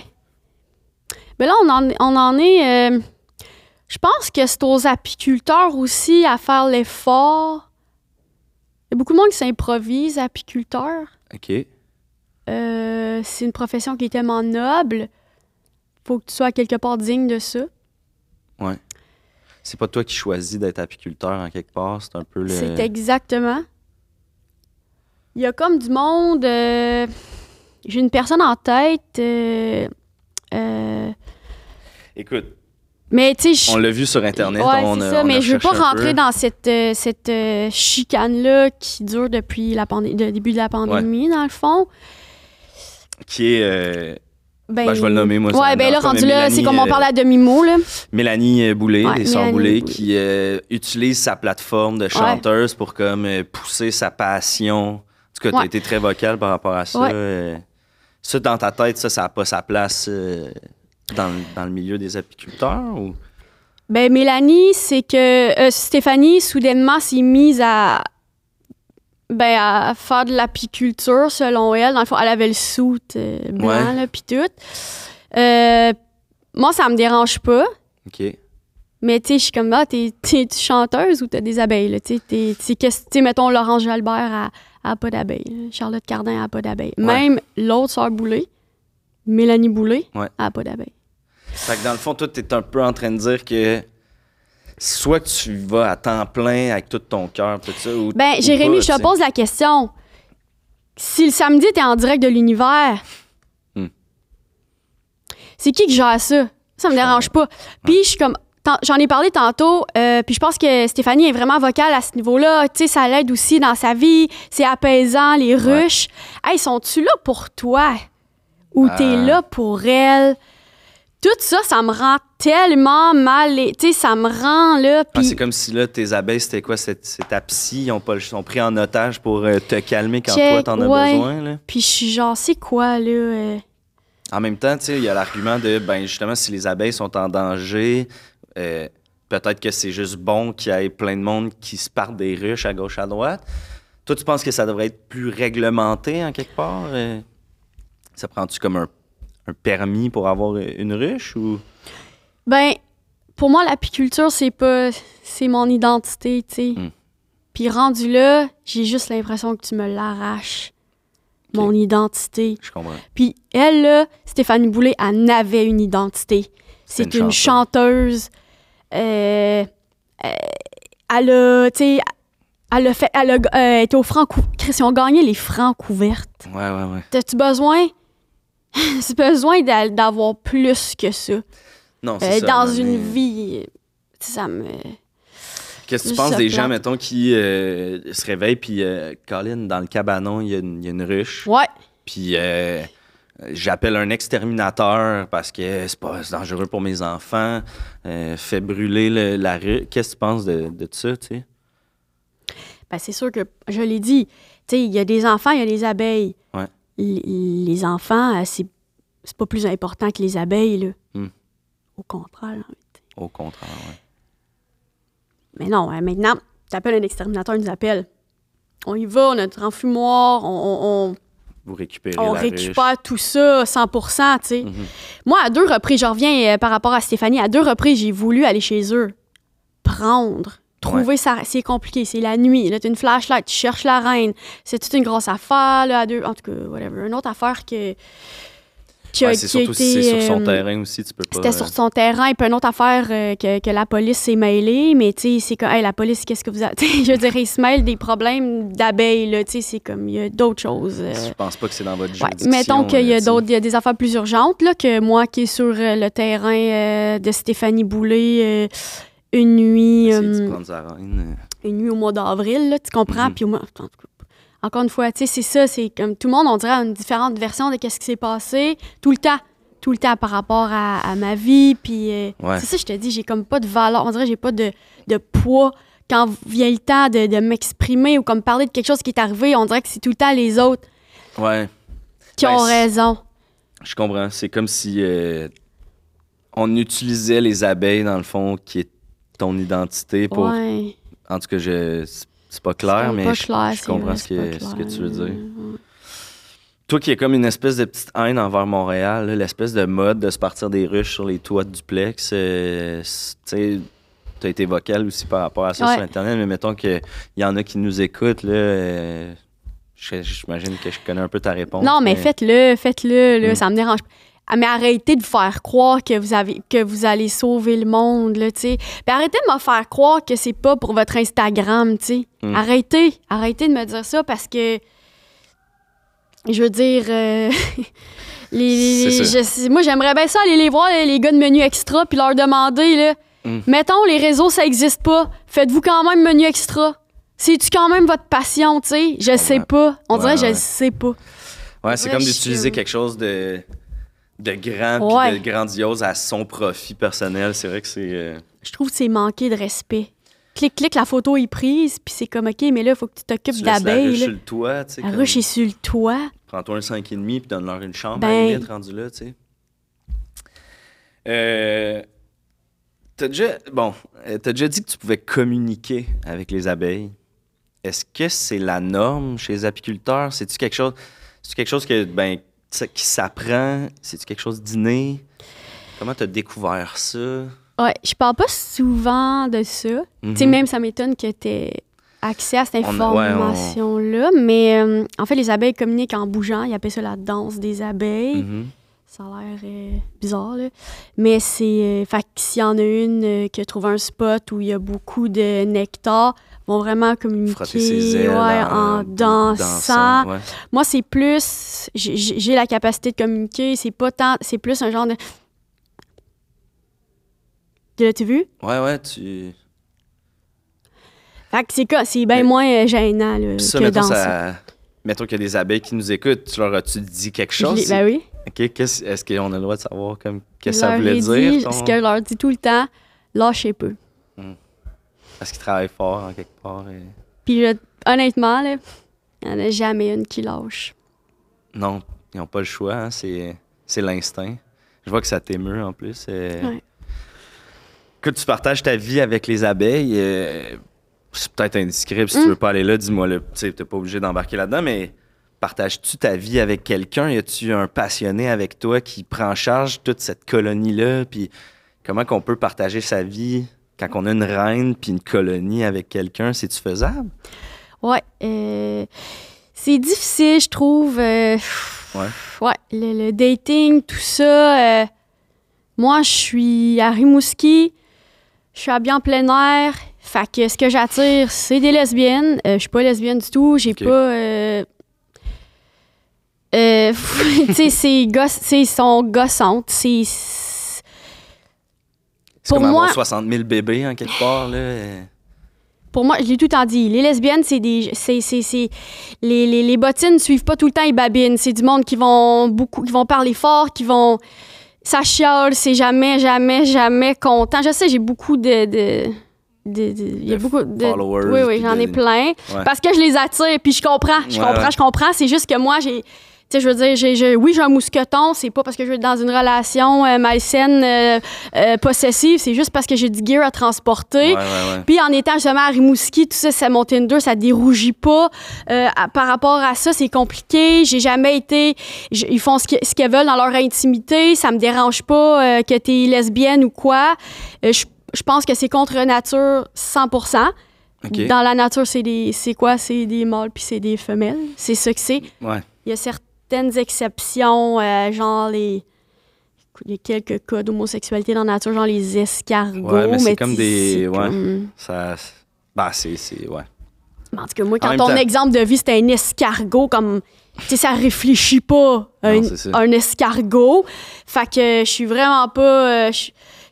Mais là, on en, on en est. euh, je pense que c'est aux apiculteurs aussi à faire l'effort. Il y a beaucoup de monde qui s'improvise apiculteur. OK. Euh, c'est une profession qui est tellement noble. Faut que tu sois quelque part digne de ça. C'est pas toi qui choisis d'être apiculteur en quelque part. C'est un peu le. C'est exactement. Il y a comme du monde. euh, J'ai une personne en tête. euh, Écoute, mais tu sais, on l'a vu sur Internet. Ouais, on c'est ça, on mais je veux pas rentrer peu. dans cette, euh, cette euh, chicane-là qui dure depuis la pandé- le début de la pandémie, dans le fond. Qui est. euh, Ben, Ben, je vais le nommer, moi, Ouais, ben là, rendu là, Mélanie, c'est comme on euh, parle à demi-mot, là. Mélanie Boulay, Ouais, des Sœurs Boulay, qui utilise sa plateforme de chanteuse pour comme pousser sa passion. En tout cas, tu as Ouais. été très vocale par rapport à ça. Ça, dans ta tête, ça, ça n'a pas sa place dans, le- dans le milieu des apiculteurs? Ou... Ben, Mélanie, c'est que euh, Stéphanie, soudainement, s'est mise à, ben, à faire de l'apiculture, selon elle. Dans le fond, elle avait le soute euh, blanc, Ouais. là, puis tout. Euh, moi, ça me dérange pas. OK. Mais tu sais, je suis comme, ah, t'es chanteuse ou t'as des abeilles, là, tu sais, mettons, Laurence Jalbert à, à pas d'abeilles, là. Charlotte Cardin à pas d'abeilles. Ouais. Même l'autre sœur Boulay, Mélanie Boulay, Ouais. à pas d'abeilles. Fait que dans le fond, toi, t'es un peu en train de dire que soit que tu vas à temps plein avec tout ton cœur, tout ça, ou. Ben, ou Jérémy, pas, je te pose la question. Si le samedi, t'es en direct de l'univers, Hmm. c'est qui qui gère ça? Ça me dérange pas. Puis je suis comme. J'en ai parlé tantôt, euh, puis je pense que Stéphanie est vraiment vocale à ce niveau-là. Tu sais, ça l'aide aussi dans sa vie. C'est apaisant, les Ouais. ruches. Hey, sont-tu là pour toi? Ou t'es Ah. là pour elle? Tout ça, ça me rend tellement mal. Tu sais, ça me rend là. Ah, c'est comme si là, tes abeilles, c'était quoi? C'est ta psy, ils ont, pas, sont pris en otage pour euh, te calmer quand Check, toi, t'en as besoin. Puis je suis genre, c'est quoi, là? euh? En même temps, tu sais, il y a l'argument de, ben justement, si les abeilles sont en danger, euh, peut-être que c'est juste bon qu'il y ait plein de monde qui se partent des ruches à gauche, à droite. Toi, tu penses que ça devrait être plus réglementé en quelque part? Ça prend-tu comme un, un permis pour avoir une ruche ou... Ben, pour moi, l'apiculture, c'est pas. C'est mon identité, tu sais. Hmm. Puis rendu là, j'ai juste l'impression que tu me l'arraches. Mon identité. Je comprends. Puis elle, là, Stéphanie Boulay, elle avait une identité. C'est une une, chanteuse. Euh, euh, elle a, tu sais, elle a fait. Elle a euh, été au franc ils ont gagné les francs couvertes. Ouais, ouais, ouais. T'as-tu besoin? (laughs) T'as besoin d'a- d'avoir plus que ça. Non, Euh, c'est ça. dans mais- une vie, ça me. Qu'est-ce que tu penses des gens, mettons, qui euh, se réveillent, puis, euh, Colin, dans le cabanon, il y, a une- il y a une ruche. Ouais. Puis euh, j'appelle un exterminateur parce que c'est pas c'est dangereux pour mes enfants. Euh, fait brûler le- la rue. Qu'est-ce que tu penses de, de ça, tu sais? Ben, c'est sûr que, je l'ai dit, tu sais, il y a des enfants, il y a des abeilles. Ouais. Les enfants, euh, c'est c'est pas plus important que les abeilles, là. Hmm. Au contraire. Au contraire, ouais. Mais non, hein, maintenant, tu appelles un exterminateur, il nous appelle. On y va, on a notre enfumoir, on, on- Vous récupérez on, la récupère tout ça 100 tu sais. Mhm. Moi, à deux reprises, je reviens euh, par rapport à Stéphanie, à deux reprises, j'ai voulu aller chez eux, prendre, trouver ça. C'est compliqué, c'est la nuit. Là, tu une flashlight, tu cherches la reine. C'est toute une grosse affaire, là, à deux. En tout cas, whatever. Une autre affaire que. qui Ouais, c'est surtout si c'est sur son euh, terrain aussi, tu peux pas. C'était euh, sur son terrain, et puis une autre affaire euh, que, que la police s'est mêlée, mais tu sais, c'est comme, hey, la police, qu'est-ce que vous avez. (laughs) je dire, ils se mêlent des problèmes d'abeilles, là, tu sais, c'est comme, il y a d'autres choses. euh, Je pense pas que c'est dans votre Ouais, mettons qu'il y a d'autres, il y a des affaires plus urgentes là, que moi qui est sur euh, le terrain euh, de Stéphanie Boulay euh, une nuit, de euh, reine. une nuit au mois d'avril, là, tu comprends? Mhm. Puis au mois- encore une fois, tu sais, c'est ça, c'est comme tout le monde, on dirait une différente version de qu'est-ce qui s'est passé tout le temps, tout le temps par rapport à, à ma vie, puis euh, Ouais. c'est ça, je te dis, j'ai comme pas de valeur, on dirait que j'ai pas de, de poids quand vient le temps de, de m'exprimer ou comme parler de quelque chose qui est arrivé, on dirait que c'est tout le temps les autres Ouais, qui Ben, ont raison. je comprends. C'est comme si euh, on utilisait les abeilles, dans le fond, qui est ton identité pour. Ouais. En tout cas, je... c'est- pas clair, mais pas je, clair, je c'est comprends vrai, ce que, ce que tu veux dire. Ouais. Toi qui as comme une espèce de petite haine envers Montréal, l'espèce de mode de se partir des ruches sur les toits de duplex, euh, tu sais, tu as été vocal aussi par rapport à ça Ouais. sur Internet, mais mettons qu'il y en a qui nous écoutent, là, euh, j'imagine que je connais un peu ta réponse. Non, mais faites-le, faites-le, là, Mm. ça me dérange pas. Ah, mais arrêtez de faire croire que vous avez que vous allez sauver le monde, là, tu sais. Puis arrêtez de me faire croire que c'est pas pour votre Instagram, tu sais. Mm. Arrêtez, arrêtez de me dire ça parce que je veux dire euh, (laughs) les, je moi j'aimerais bien ça aller les voir les, gars de menu extra puis leur demander là. Mm. Mettons les réseaux ça existe pas, faites-vous quand même menu extra. C'est-tu quand même votre passion, tu sais? Je sais Ouais. pas. On Ouais, dirait je ouais. le sais pas. Ouais, c'est comme je d'utiliser quelque chose de, de grand Ouais. de grandiose à son profit personnel. C'est vrai que c'est. euh, Je trouve que c'est manquer de respect. Clic, clic, la photo est prise, puis c'est comme, OK, mais là, il faut que tu t'occupes laisses la d'abeilles. ruche sur le toit, tu sais. La comme- ruche est sur le toit. Prends-toi un 5,5 puis donne-leur une chambre à Ben- la limite rendu là, tu sais. Euh, t'as déjà, bon, euh, t'as déjà dit que tu pouvais communiquer avec les abeilles. Est-ce que c'est la norme chez les apiculteurs? C'est-tu quelque chose, quelque chose que, ben, qui s'apprend? C'est-tu quelque chose d'inné? Comment t'as découvert ça? Ouais, je parle pas souvent de ça. Tu sais, Mhm. même ça m'étonne que tu accès à cette ouais, on- information-là. Mais euh, en fait, les abeilles communiquent en bougeant. Ils appellent ça la danse des abeilles. Mhm. Ça a l'air euh, bizarre, là. Mais c'est. euh, fait que s'il y en a une euh, qui a trouvé un spot où il y a beaucoup de nectar, vont vraiment communiquer ses ailes ouais, en dansant. ouais. Moi, c'est plus. j'ai- la capacité de communiquer. C'est pas tant. C'est plus un genre de. Tu L'as-tu vu? Ouais, ouais, tu. Fait que c'est quoi? C'est bien moins euh, gênant là, ça, que mettons, danser. ça... mettons qu'il y a des abeilles qui nous écoutent, tu leur as-tu dit quelque chose? ben oui. Est-ce qu'on a le droit de savoir comme qu'est-ce que ça voulait ai dire? dit ton- Ce que je leur dis tout le temps, lâchez peu. Parce qu'ils travaillent fort en quelque part. et- Puis je- honnêtement, là, il n'y en a jamais une qui lâche. Non, ils n'ont pas le choix, hein, c'est, c'est l'instinct. Je vois que ça t'émeut en plus. Ouais. Écoute, tu partages ta vie avec les abeilles. c'est peut-être indiscret, si tu veux pas aller là, dis-moi le. Tu t'es pas obligé d'embarquer là-dedans, mais partages-tu ta vie avec quelqu'un? Y a-tu un passionné avec toi qui prend en charge toute cette colonie-là? Puis comment qu'on peut partager sa vie quand on a une reine puis une colonie avec quelqu'un? C'est-tu faisable? Ouais. euh, c'est difficile, je trouve. euh, Ouais. Ouais, le, le dating, tout ça. euh, moi, je suis à Rimouski. Je suis habillée en plein air. Fait que ce que j'attire, c'est des lesbiennes. Je suis pas lesbienne du tout. J'ai pas. (laughs) tu sais, c'est goss, sont gossantes. C'est. C'est Pour avoir moi- 60 000 bébés en quelque part, là. Pour moi, je l'ai tout le temps dit. Les lesbiennes, c'est des. C'est, c'est, c'est- les, les, les bottines ne suivent pas tout le temps les babines. C'est du monde qui vont beaucoup, qui vont parler fort, qui vont. Ça chiale, c'est jamais, jamais, jamais content. Je sais, j'ai beaucoup de. de il y a beaucoup de. followers, Oui, oui, j'en ai plein. Ouais. Parce que je les attire, puis je comprends. Je Ouais, comprends, ouais. je comprends. C'est juste que moi, j'ai. Tu sais, je veux dire, j'ai, j'ai- oui, j'ai un mousqueton. C'est pas parce que je veux être dans une relation euh, malsaine, euh, euh, possessive. C'est juste parce que j'ai du gear à transporter. Ouais, ouais, ouais. Puis en étant justement à Rimouski, tout ça, c'est mon Tinder, ça dérougit pas. Euh, à- par rapport à ça, c'est compliqué. J'ai jamais été. ils font ce qu'ils qu'ils veulent dans leur intimité. Ça me dérange pas euh, que t'es lesbienne ou quoi. Euh, Je je pense que c'est contre nature 100%. OK. Dans la nature, c'est des, c'est quoi? C'est des mâles puis c'est des femelles. C'est ça que c'est. Ouais. Il y a certaines exceptions, euh, genre les. Il y a quelques cas d'homosexualité dans la nature, genre les escargots. Ouais, mais c'est comme des- ouais. comme- Ça. Bah, c'est. c'est- Ouais. En tout cas, moi, quand ton temps- exemple de vie, c'était un escargot, comme. Tu sais, ça réfléchit pas, un, un escargot. Fait que je suis vraiment pas. euh,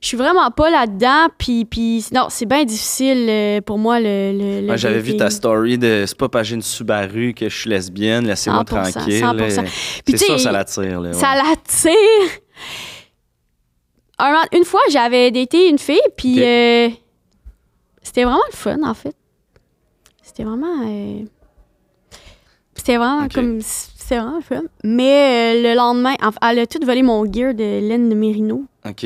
Je suis vraiment pas là-dedans. Puis, puis non, c'est bien difficile euh, pour moi, le. le, le Ouais, J'avais vu ta story de c'est pas parce que une Subaru que je suis lesbienne, laissez-moi 100%, tranquille. 100%. là. Puis, C'est sûr, ça l'attire. Ça l'attire. Un une fois, j'avais daté une fille, puis euh, c'était vraiment le fun, en fait. C'était vraiment. euh, c'était vraiment comme. C'était vraiment le fun. Mais euh, le lendemain, en- elle a tout volé mon gear de laine de Mérino. OK.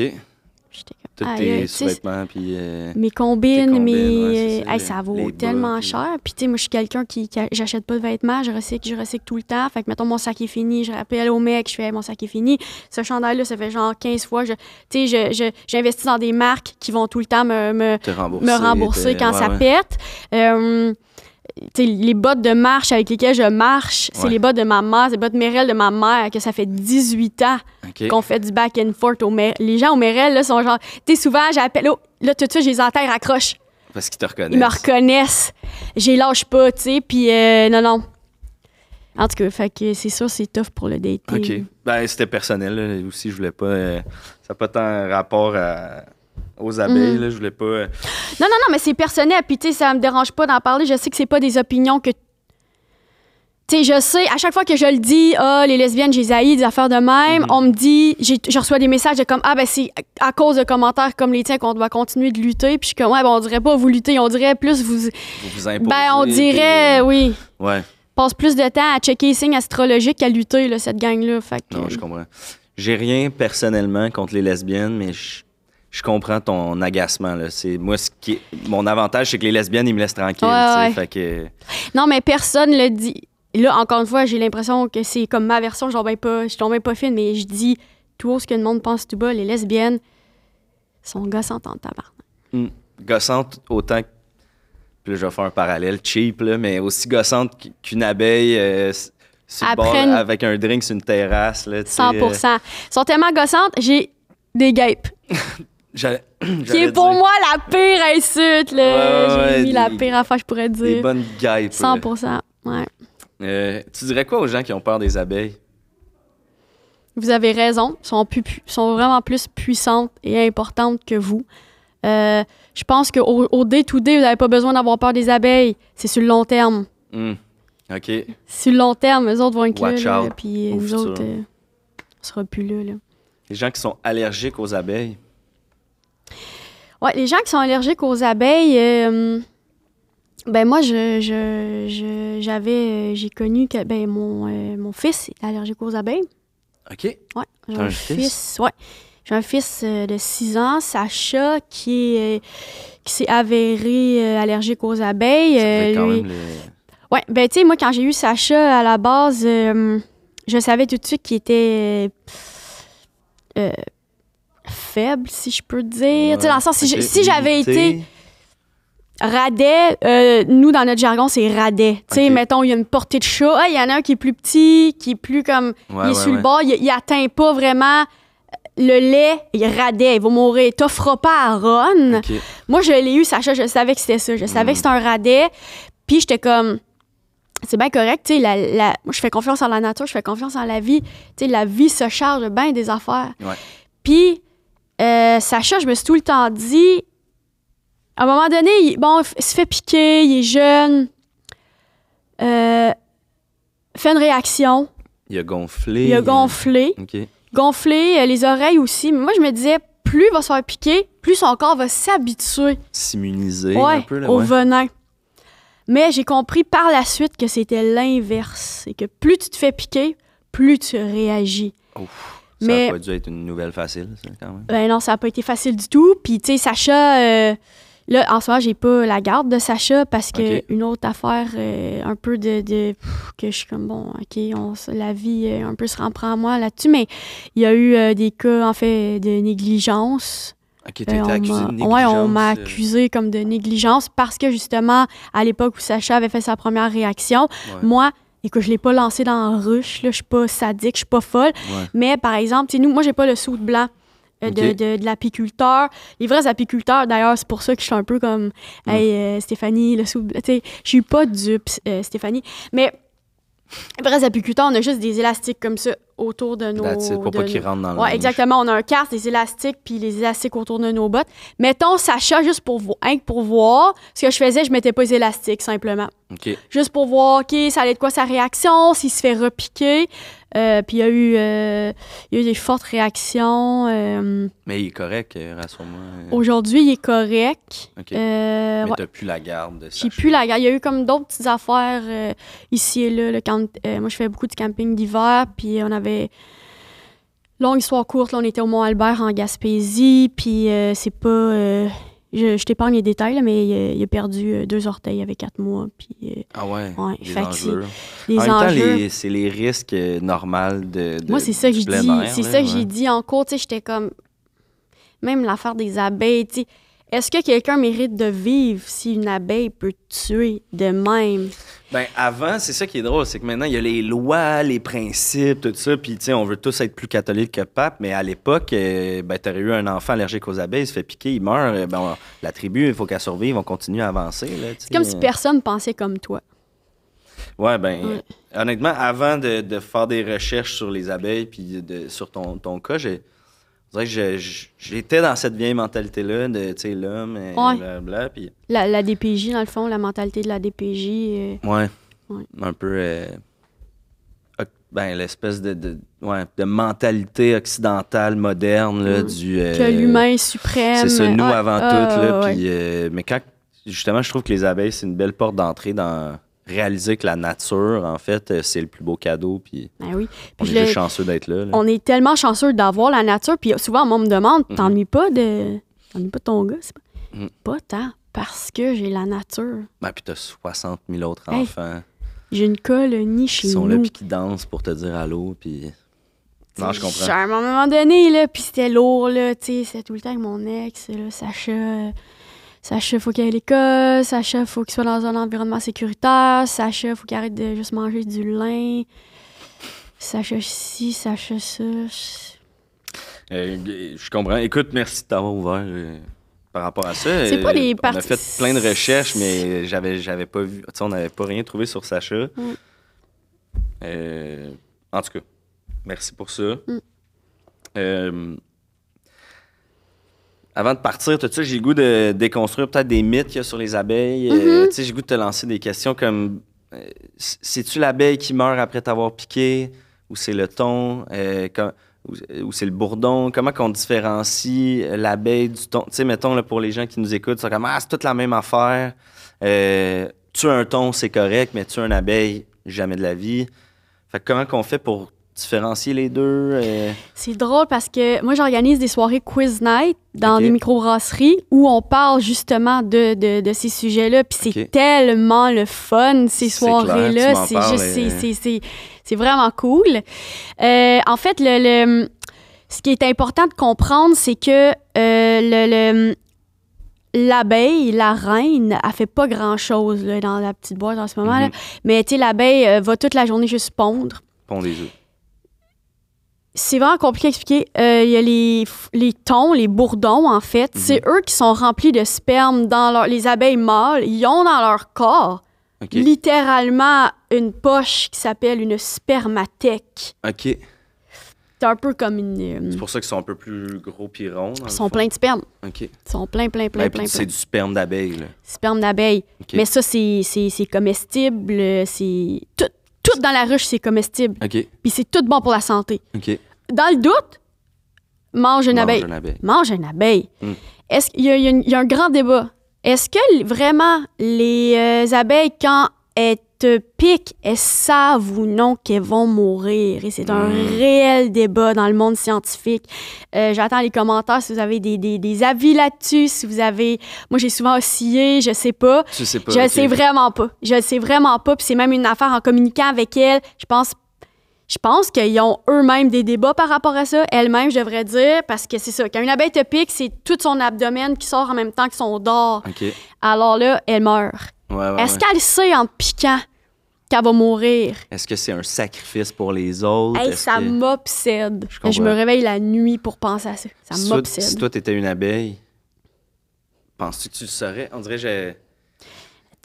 J'étais comme. Tous tes sous-vêtements, puis. euh, mes combines, mes. ouais, ça, hey, les- ça vaut bas, tellement cher. Puis, tu sais, moi, je suis quelqu'un qui. J'achète pas de vêtements, je recycle, je recycle tout le temps. Fait que, mettons, mon sac est fini, je rappelle au mec, je fais, Hey, mon sac est fini. Ce chandail-là, ça fait genre 15 fois. je- Tu sais, je- je- j'investis dans des marques qui vont tout le temps me- me, rembourser. me rembourser quand ouais, ça ouais. pète. Euh, les bottes de marche avec lesquelles je marche, c'est les bottes de ma mère, c'est les bottes Merrell de ma mère, que ça fait 18 ans qu'on fait du back and forth. Au Mer- les gens au Merrell, là, sont genre... Tu sais, souvent, j'appelle... oh, là, tout de suite, je les enterre, accroche. Parce qu'ils te reconnaissent. Ils me reconnaissent. J'ai lâche pas, tu sais, puis euh, non, non. En tout cas, fait que c'est sûr, c'est tough pour le dating. OK. Ben, c'était personnel, là, aussi. Je voulais pas. euh, ça n'a pas tant rapport à- aux abeilles, Mhm. là. Je voulais pas. euh, Non, non, non, mais c'est personnel. Puis, tu sais, ça me dérange pas d'en parler. Je sais que c'est pas des opinions que. Tu sais, je sais, à chaque fois que je le dis, ah, les lesbiennes, j'ai haï, des affaires de même, Mhm. on me dit, je reçois des messages de comme, ah, ben, c'est à cause de commentaires comme les tiens qu'on doit continuer de lutter. Puis, je suis comme, ouais, ben, on dirait pas vous lutter, on dirait plus vous. vous vous imposez. Ben, on dirait, oui. Ouais. Passe plus de temps à checker les signes astrologiques qu'à lutter, là, cette gang-là. Fait que. Non, je comprends. J'ai rien personnellement contre les lesbiennes, mais je, je comprends ton agacement. Là. C'est, moi, ce qui est- mon avantage, c'est que les lesbiennes, ils me laissent tranquille. Ouais, ouais. Fait que, Non, mais personne le dit. Là, encore une fois, j'ai l'impression que c'est comme ma version, je bien pas, je bien pas fine, mais je dis tout haut ce que le monde pense tout bas, les lesbiennes sont gossantes en tabarnak. Gossante autant que. Puis là, je vais faire un parallèle cheap, là, mais aussi gossante qu- qu'une abeille euh, le Après bord, une- avec un drink sur une terrasse. Là, tu sais, 100 euh, sont tellement gossantes, j'ai des guêpes. (laughs) (clears throat) Qui est pour dire moi la pire insulte, là. Ouais, ouais, j'ai mis la des- pire affaire, je pourrais Des dire. bonnes guêpes. 100 là. ouais. Euh, tu dirais quoi aux gens qui ont peur des abeilles? Vous avez raison, sont, plus, pu- sont vraiment plus puissantes et importantes que vous. Euh, je pense qu'au au day-to-day, vous n'avez pas besoin d'avoir peur des abeilles. C'est sur le long terme. Hmm. OK. Sur le long terme, eux autres vont être Watch là, là, out puis nous autres, euh, on sera plus là, là. Les gens qui sont allergiques aux abeilles. Ouais, les gens qui sont allergiques aux abeilles, euh, ben moi, je, je, j'avais, euh, j'ai connu que ben mon, euh, mon fils est allergique aux abeilles. OK. Ouais, j'ai un fils? fils. Ouais, j'ai un fils de 6 ans, Sacha, qui est, qui s'est avéré allergique aux abeilles. Ça quand lui- même Ouais, ben tu sais, moi, quand j'ai eu Sacha à la base, je savais tout de suite qu'il était euh, faible, si je peux dire. Tu sais, dans le sens, si, j'avais été radet, euh, nous, dans notre jargon, c'est radet. Tu sais, mettons, il y a une portée de chat. Ah, Il y en a un qui est plus petit, qui est plus comme. Ouais, il est ouais, sur le bord, il, il atteint pas vraiment le lait, il radet, il va mourir. T'offres pas à Ron. Moi, je l'ai eu, Sacha, je savais que c'était ça. Je savais Mm. que c'était un radet. Puis j'étais comme, c'est bien correct, tu sais, la, la- moi, je fais confiance en la nature, je fais confiance en la vie. Tu sais, la vie se charge bien des affaires. Ouais. Puis, euh, Sacha, je me suis tout le temps dit, à un moment donné, il, bon, il se fait piquer, il est jeune, euh, fait une réaction, Il a gonflé. il a gonflé OK. gonfler euh, les oreilles aussi. Mais moi, je me disais, plus il va se faire piquer, plus son corps va s'habituer S'immuniser ouais, un peu. Là, au venin. Mais j'ai compris par la suite que c'était l'inverse. Et que plus tu te fais piquer, plus tu réagis. Ouf, ça Mais- a pas dû être une nouvelle facile, ça, quand même. Ben non, ça n'a pas été facile du tout. Puis, tu sais, Sacha, euh, là, en ce moment, j'ai pas la garde de Sacha parce que une autre affaire, euh, un peu de. de- pff, que je suis comme, bon, OK, on, la vie euh, un peu se reprend à moi là-dessus. Mais il y a eu des cas, en fait, de négligence. Euh, on accusé m'a- de négligence. Ouais, on m'a accusé comme de négligence parce que justement, à l'époque où Sacha avait fait sa première réaction, Ouais. moi, écoute, je l'ai pas lancé dans la ruche, là, je suis pas sadique, je suis pas folle. Ouais. Mais par exemple, tu sais, nous, moi, j'ai pas le soude blanc. euh, de, de, de l'apiculteur. Les vrais apiculteurs, d'ailleurs, c'est pour ça que je suis un peu comme Hey, euh, Stéphanie, le soude blanc. Tu sais, je suis pas dupe, euh, Stéphanie. Mais les vrais apiculteurs, on a juste des élastiques comme ça autour de nos. It, pour de pas qu'il nos- rentre dans le Ouais, exactement. On a un casque, des élastiques, puis les élastiques autour de nos bottes. Mettons Sacha juste pour, vo- hein, pour voir. Ce que je faisais, je mettais pas les élastiques, simplement. OK. Juste pour voir, OK, ça allait de quoi sa réaction, s'il se fait repiquer. Euh, puis il y, a eu, euh, il y a eu des fortes réactions. euh, Mais il est correct, rassure-moi. Aujourd'hui, il est correct. OK. Euh, Mais ouais. t'as plus la garde de J'ai plus la garde. Il y a eu comme d'autres petites affaires ici et là. quand, euh, moi, je fais beaucoup de camping d'hiver, puis on avait. Longue histoire courte, là, on était au Mont-Albert en Gaspésie, puis euh, c'est pas. euh, je je t'épargne les détails, là, mais il, a- il a perdu euh, deux orteils avec quatre mois, puis euh, Ah ouais, Ouais, les enjeux. les en même temps, c'est les risques euh, normaux de, de- Moi, c'est ça que dis. air, C'est ça que j'ai dit en cours. Tu sais, j'étais comme. Même l'affaire des abeilles, tu sais. Est-ce que quelqu'un mérite de vivre si une abeille peut tuer de même? Ben, avant, c'est ça qui est drôle, c'est que maintenant, il y a les lois, les principes, tout ça, puis, tu sais, on veut tous être plus catholiques que pape, mais à l'époque, euh, ben, t'aurais eu un enfant allergique aux abeilles, il se fait piquer, il meurt, euh, ben, on- la tribu, il faut qu'elle survive, on continue à avancer. C'est comme si personne pensait comme toi. Ouais, ben, Ouais. honnêtement, avant de, de faire des recherches sur les abeilles, puis de, sur ton, ton cas, j'ai... on dirait que j'étais dans cette vieille mentalité-là de, tu sais, l'homme, et Ouais. blablabla, puis... La, la DPJ, dans le fond, la mentalité de la DPJ. euh, Ouais. Ouais. Un peu. euh, ben, l'espèce de, de, ouais, de mentalité occidentale moderne là, du. euh, que l'humain est suprême. C'est ça, nous Ouais, avant ah, tout. Là, ouais. puis, euh, mais quand. Justement, je trouve que les abeilles, c'est une belle porte d'entrée dans réaliser que la nature, en fait, euh, c'est le plus beau cadeau. Puis Ben oui. on Puis est juste chanceux d'être là. là. on est tellement chanceux d'avoir la nature. Puis souvent, moi, on me demande Mhm. T'ennuies pas de. T'ennuies pas de ton gars? Pas... Mhm. pas tant. Parce que j'ai la nature. Ben, puis t'as 60 000 autres Hey, enfants J'ai une colonie chez qui sont là nous. puis qui dansent pour te dire allô. Puis Non, je comprends. À un moment donné, là, puis c'était lourd, là, tu sais, c'était tout le temps avec mon ex, là, Sacha. Sacha, faut qu'il aille à l'école. Sacha, faut qu'il soit dans un environnement sécuritaire. Sacha, faut qu'il arrête de juste manger du lin. Sacha ci, Sacha ça. Euh, je comprends. Écoute, merci de t'avoir ouvert euh, par rapport à ça. C'est pas Euh, des On a parties- fait plein de recherches, mais j'avais, j'avais pas vu. On n'avait pas rien trouvé sur Sacha. Mm. En tout cas, merci pour ça. Mm. Avant de partir, tout ça, j'ai le goût de déconstruire peut-être des mythes qu'il y a sur les abeilles? Euh, Mm-hmm. tu sais, j'ai le goût de te lancer des questions comme euh, c'est-tu l'abeille qui meurt après t'avoir piqué? Ou c'est le thon? Euh, ou, ou c'est le bourdon? Comment qu'on différencie l'abeille du thon? Tu sais, mettons, là, pour les gens qui nous écoutent, c'est comme Ah, c'est toute la même affaire. Tuer un thon, c'est correct, mais tuer une abeille, jamais de la vie. Fait que comment qu'on fait pour différencier les deux? euh? C'est drôle parce que moi, j'organise des soirées quiz night dans Ok. des microbrasseries où on parle justement de, de, de ces sujets-là. Puis c'est tellement le fun, ces soirées-là. C'est juste, euh. c'est- vraiment cool. Euh, en fait, le, le- ce qui est important de comprendre, c'est que euh, le- le- l'abeille, la reine, elle fait pas grand-chose là, dans la petite boîte en ce moment. là. Mhm. Mais tu sais, l'abeille euh, va toute la journée juste pondre. Pond des œufs. C'est vraiment compliqué à expliquer. Euh, Il y a les, les thons, les bourdons, en fait. Mhm. C'est eux qui sont remplis de sperme dans leur... Les abeilles mâles, ils ont dans leur corps littéralement une poche qui s'appelle une spermathèque. OK. C'est un peu comme une... euh, C'est pour ça qu'ils sont un peu plus gros pis ronds. ils sont pleins de sperme. OK. Ils sont pleins, pleins, pleins, Ben, pleins, puis c'est du sperme d'abeille. Sperme d'abeille. OK. Mais ça, c'est comestible. euh, C'est... Tout, tout dans la ruche, c'est comestible. OK. Puis c'est tout bon pour la santé. OK. Dans le doute, mange une Mange abeille. une abeille. mange une abeille. Mm. Est-ce qu'il y, a- y y un grand débat? Est-ce que vraiment les euh, abeilles, quand elles te piquent, elles savent ou non qu'elles vont mourir? Et c'est un Mm. réel débat dans le monde scientifique. Euh, J'attends les commentaires si vous avez des, des- des avis là-dessus, si vous avez... Moi, j'ai souvent oscillé, je sais pas. Tu sais pas. Je le OK. sais vraiment pas. Je sais vraiment pas. Puis c'est même une affaire en communiquant avec elles. Je pense, je pense qu'ils ont eux-mêmes des débats par rapport à ça. Elles-mêmes, je devrais dire, parce que c'est ça. Quand une abeille te pique, c'est tout son abdomen qui sort en même temps que son. OK. Alors là, elle meurt. Ouais, ouais, Est-ce ouais. qu'elle sait en te piquant? Qu'elle va mourir? Est-ce que c'est un sacrifice pour les autres? Hey, ça que- m'obsède. Je me réveille la nuit pour penser à ça. Ça Si m'obsède. Si toi, t'étais une abeille, penses-tu que tu le saurais? On dirait que j'ai...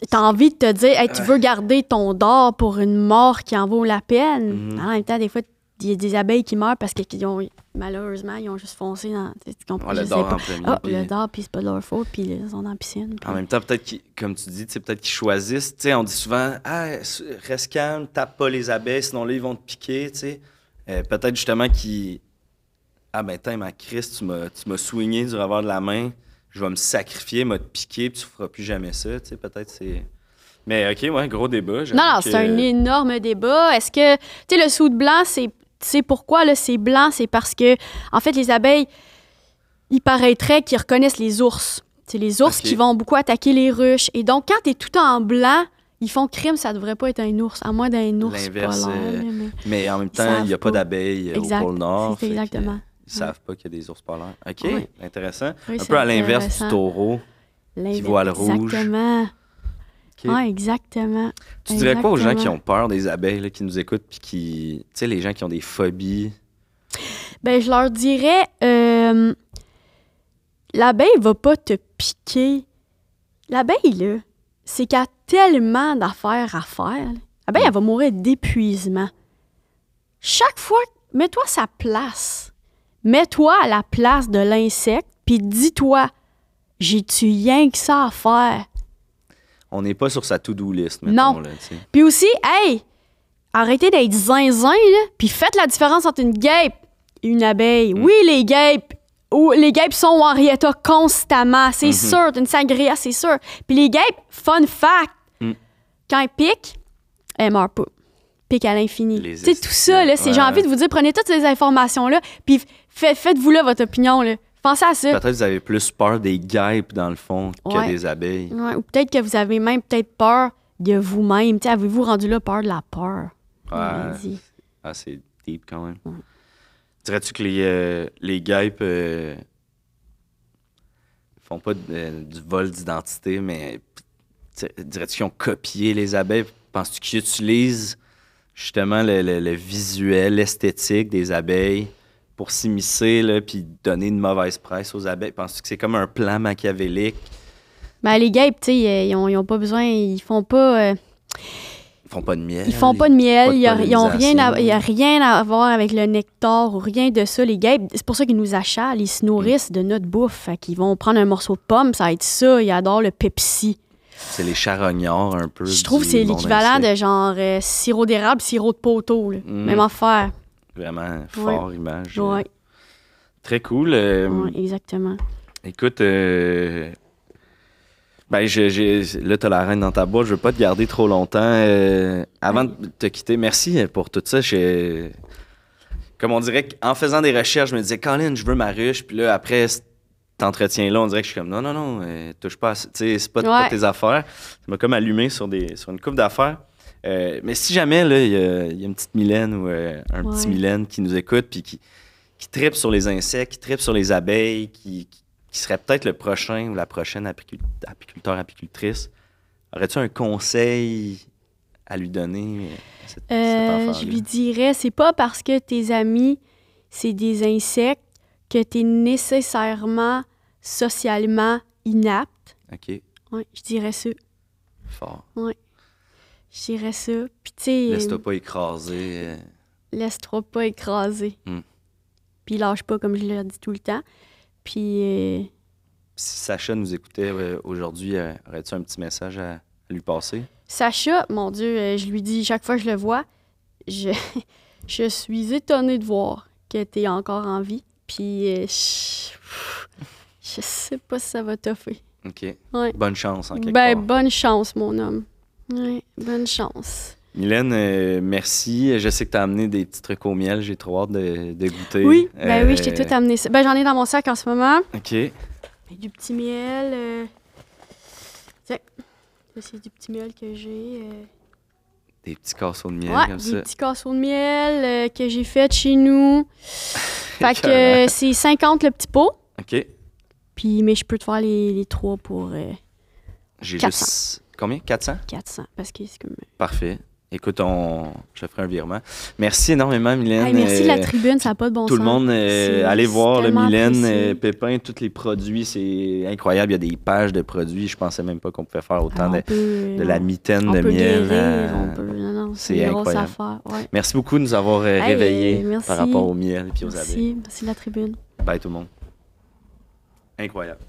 T'as envie de te dire, hey, tu veux garder ton dard pour une mort qui en vaut la peine? Mhm. En même temps, des fois, il y a des abeilles qui meurent parce que qu'ils ont, malheureusement, ils ont juste foncé dans. Tu comprends? Le en premier. Ah, puis- le puis c'est pas de leur faute, puis ils sont la piscine. En même temps, peut-être qu'ils, comme tu dis, peut-être qu'ils choisissent. Tu sais, on dit souvent, ah, reste calme, tape pas les abeilles, sinon là, ils vont te piquer, tu sais. Euh, peut-être justement qu'ils. Ah, ben, tiens, ma Christ, tu m'as, tu m'as soigné du revers de la main, je vais me sacrifier, me te piquer, puis tu feras plus jamais ça, tu sais. Peut-être c'est. Mais, ok, ouais, gros débat. Non, non, que- c'est un énorme débat. Est-ce que, tu sais, le soude blanc, c'est, tu sais pourquoi, là, c'est blanc? C'est parce que, en fait, les abeilles, il paraîtrait qu'ils reconnaissent les ours. C'est les ours qui vont beaucoup attaquer les ruches. Et donc, quand t'es tout en blanc, ils font crime, ça devrait pas être un ours, à moins d'un ours L'inverse, polaire. euh, mais- Mais en même temps, il n'y a pas pas. d'abeilles euh, au pôle Nord. c'est exactement. Ils savent pas qu'il y a des ours polaires. OK, intéressant. Oui, Un c'est peu à l'inverse du taureau. L'inverse. voit le rouge. Exactement. OK. Ouais, exactement. Tu dirais quoi aux gens qui ont peur des abeilles, là, qui nous écoutent, puis qui. Tu sais, les gens qui ont des phobies? Ben, je leur dirais, euh, l'abeille va pas te piquer. L'abeille, là, c'est qu'elle a tellement d'affaires à faire. L'abeille, elle va mourir d'épuisement. Chaque fois, mets-toi à sa place. Mets-toi à la place de l'insecte, puis dis-toi, j'ai-tu rien que ça à faire? On n'est pas sur sa to-do list, mettons, Non. là. Puis aussi, hey, arrêtez d'être zinzin, là, puis faites la différence entre une guêpe et une abeille. Mm. Oui, les guêpes, les guêpes sont au Henrietta constamment, c'est Mm-hmm. sûr, une sangria, c'est sûr. Puis les guêpes, fun fact, Mm. quand elles piquent, elles meurent pas. Piquent à l'infini. Tu sais, tout ça, là, c'est, ouais, j'ai envie de vous dire, prenez toutes ces informations-là, puis fait- faites-vous là votre opinion, là. Pensez à ça. Peut-être que vous avez plus peur des guêpes, dans le fond, que Ouais. des abeilles. Ouais, ou peut-être que vous avez même peut-être peur de vous-même. Avez-vous rendu là peur de la peur? Ouais. Ah, c'est deep quand même. Dirais-tu que les, euh, les guêpes euh, font pas de- euh, du vol d'identité, mais tu- dirais-tu qu'ils ont copié les abeilles? Penses-tu qu'ils utilisent justement le, le- le visuel, l'esthétique des abeilles? Pour s'immiscer, puis donner une mauvaise presse aux abeilles? Penses-tu que c'est comme un plan machiavélique? Ben, les guêpes, tu sais, euh, ils ont, ils ont pas besoin, ils font pas, euh, Ils font pas de miel. ils font pas de miel, il y a- ils ont rien à, y a rien à voir avec le nectar ou rien de ça. Les guêpes, c'est pour ça qu'ils nous achalent, ils se nourrissent de notre bouffe. Fait qu'ils vont prendre un morceau de pomme, ça va être ça, ils adorent le Pepsi. C'est les charognards un peu. Je trouve que c'est l'équivalent de genre euh, sirop d'érable, sirop de poteau. là. Mm. Même affaire. Vraiment fort image. Ouais, Très cool. euh, ouais, exactement. Écoute, euh, ben, je- j'ai- là, t'as la reine dans ta boîte. Je veux pas te garder trop longtemps. euh, avant de te quitter, merci pour tout ça. Je- Comme on dirait qu'en faisant des recherches, je me disais, Colin, je veux ma ruche. Puis là, après cet entretien-là, on dirait que je suis comme, non, non, non, euh, touche pas à ça. Tu sais, c'est pas, tes affaires. Ça m'a comme allumé sur, des, sur une coupe d'affaires. Euh, mais si jamais, là, il y, a il y a une petite Mylène ou euh, un petit. Mylène qui nous écoute, puis qui, qui tripe sur les insectes, qui tripe sur les abeilles, qui, qui- qui serait peut-être le prochain ou la prochaine apicul- apiculteur, apicultrice, aurais-tu un conseil à lui donner? euh, à cette- cet Euh, je lui dirais, c'est pas parce que tes amis, c'est des insectes que tu es nécessairement socialement inapte. OK, Ouais, je dirais ça. fort. Je dirais ça. Puis tu sais, Laisse-toi pas écraser. laisse-toi pas écraser. Mm. Puis lâche pas, comme je l'ai dit tout le temps. Puis euh, Si Sacha nous écoutait euh, aujourd'hui, euh, aurais-tu un petit message à, lui passer? Sacha, mon Dieu, euh, je lui dis chaque fois que je le vois, je, (laughs) je suis étonnée de voir que tu es encore en vie. Puis je, je sais pas si ça va toffer. OK. Ouais. Bonne chance, en quelque Ben, part. bonne chance, mon homme. Ouais, bonne chance. Mylène, euh, merci. Je sais que tu as amené des petits trucs au miel. J'ai trop hâte de, de goûter. Oui, ben oui, je t'ai Euh, tout amené. Ben, j'en ai dans mon sac en ce moment. OK. Du petit miel. euh, Tiens, c'est du petit miel que j'ai. euh, Des petits casseaux de miel Ouais, comme des ça. petits casseaux de miel que j'ai fait chez nous. (laughs) fait que c'est 50 le petit pot. OK. Puis, mais je peux te faire les, les trois pour J'ai 400. juste. Combien? 400 400. Parce que c'est comme. Parfait. Écoute, on... je te ferai un virement. Merci énormément, Mylène. Hey, merci de la Euh, tribune, ça n'a pas de bon Tout sens. le monde, euh, allez voir le Mylène, euh, Pépin, tous les produits, c'est incroyable. Il y a des pages de produits. Je pensais même pas qu'on pouvait faire autant Alors, de, peut, de la mitaine on de peut miel. guérir, euh, on peut... Non, non, c'est c'est une grosse incroyable. affaire. Ouais. Merci beaucoup de nous avoir euh, Hey, réveillés merci. par rapport au miel et aux abeilles. Merci, merci de la tribune. Bye tout le monde. Incroyable.